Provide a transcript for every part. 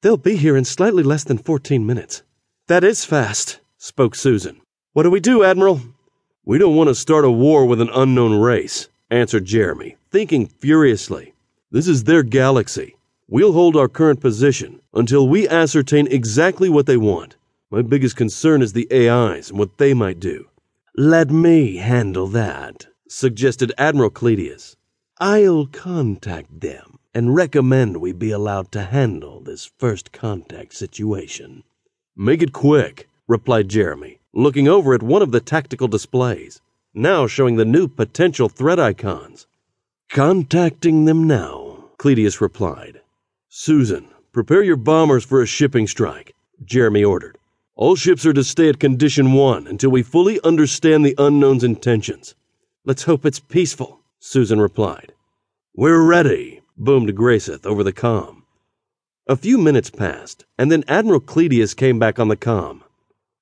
They'll be here in slightly less than 14 minutes. That is fast, spoke Susan. What do we do, Admiral? We don't want to start a war with an unknown race, answered Jeremy, thinking furiously. This is their galaxy. We'll hold our current position until we ascertain exactly what they want. My biggest concern is the AIs and what they might do. Let me handle that, suggested Admiral Cledius. I'll contact them and recommend we be allowed to handle this first contact situation. Make it quick, replied Jeremy, looking over at one of the tactical displays, now showing the new potential threat icons. Contacting them now, Cledius replied. Susan, prepare your bombers for a shipping strike, Jeremy ordered. All ships are to stay at condition one until we fully understand the unknown's intentions. Let's hope it's peaceful, Susan replied. We're ready, boomed Graceth over the com. A few minutes passed, and then Admiral Cledius came back on the com.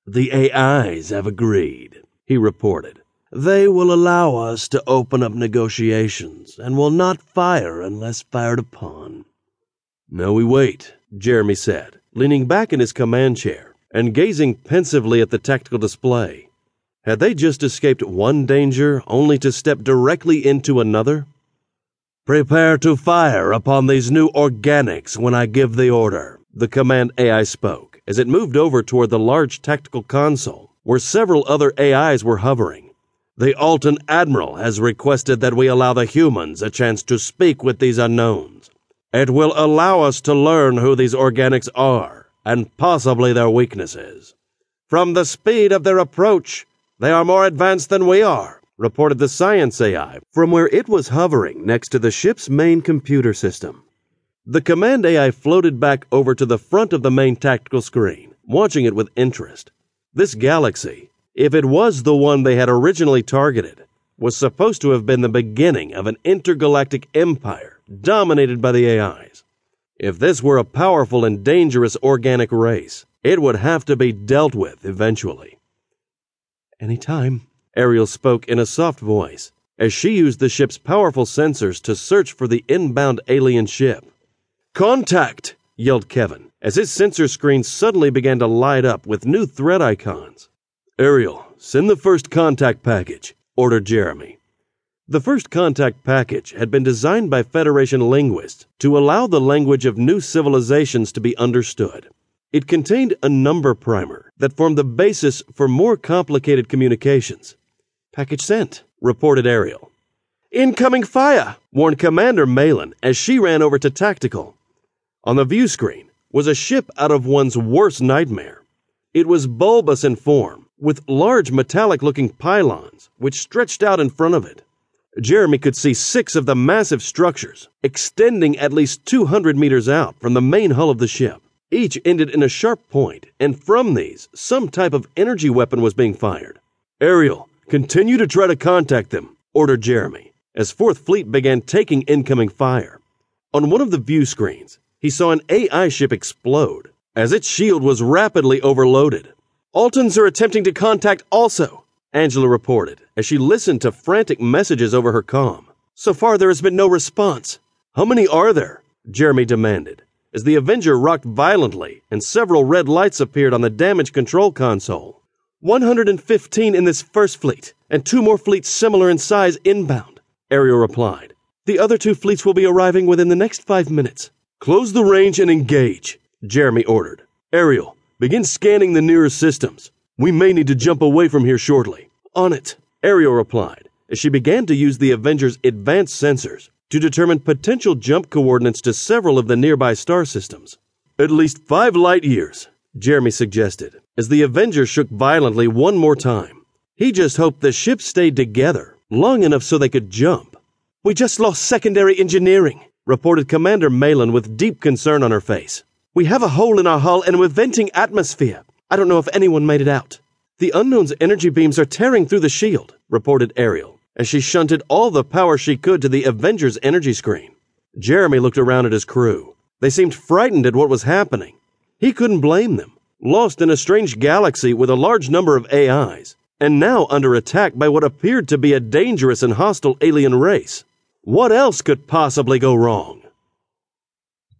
The AIs have agreed, he reported. They will allow us to open up negotiations and will not fire unless fired upon. Now we wait, Jeremy said, leaning back in his command chair and gazing pensively at the tactical display. Had they just escaped one danger only to step directly into another? Prepare to fire upon these new organics when I give the order, the command AI spoke as it moved over toward the large tactical console where several other AIs were hovering. The Alton Admiral has requested that we allow the humans a chance to speak with these unknowns. It will allow us to learn who these organics are and possibly their weaknesses. From the speed of their approach, they are more advanced than we are reported the Science AI from where it was hovering next to the ship's main computer system. The command AI floated back over to the front of the main tactical screen, watching it with interest. This galaxy, if it was the one they had originally targeted, was supposed to have been the beginning of an intergalactic empire dominated by the AIs. If this were a powerful and dangerous organic race, it would have to be dealt with eventually. Any time, Ariel spoke in a soft voice as she used the ship's powerful sensors to search for the inbound alien ship. Contact! yelled Kevin as his sensor screen suddenly began to light up with new threat icons. Ariel, send the first contact package, ordered Jeremy. The first contact package had been designed by Federation linguists to allow the language of new civilizations to be understood. It contained a number primer that formed the basis for more complicated communications. Package sent, reported Ariel. Incoming fire, warned Commander Malin as she ran over to Tactical. On the view screen was a ship out of one's worst nightmare. It was bulbous in form, with large metallic looking pylons which stretched out in front of it. Jeremy could see six of the massive structures extending at least 200 meters out from the main hull of the ship. Each ended in a sharp point, and from these, some type of energy weapon was being fired. Ariel, Continue to try to contact them, ordered Jeremy, as Fourth Fleet began taking incoming fire. On one of the view screens, he saw an AI ship explode as its shield was rapidly overloaded. Altons are attempting to contact also, Angela reported as she listened to frantic messages over her com. So far, there has been no response. How many are there? Jeremy demanded as the Avenger rocked violently and several red lights appeared on the damage control console. 115 in this first fleet, and two more fleets similar in size inbound, Ariel replied. The other two fleets will be arriving within the next five minutes. Close the range and engage, Jeremy ordered. Ariel, begin scanning the nearest systems. We may need to jump away from here shortly. On it, Ariel replied as she began to use the Avenger's advanced sensors to determine potential jump coordinates to several of the nearby star systems. At least five light years, Jeremy suggested, as the Avenger shook violently one more time. He just hoped the ship stayed together long enough so they could jump. We just lost secondary engineering, reported Commander Malin with deep concern on her face. We have a hole in our hull and we're venting atmosphere. I don't know if anyone made it out. The unknown's energy beams are tearing through the shield, reported Ariel, as she shunted all the power she could to the Avenger's energy screen. Jeremy looked around at his crew. They seemed frightened at what was happening. He couldn't blame them, lost in a strange galaxy with a large number of AIs, and now under attack by what appeared to be a dangerous and hostile alien race. What else could possibly go wrong?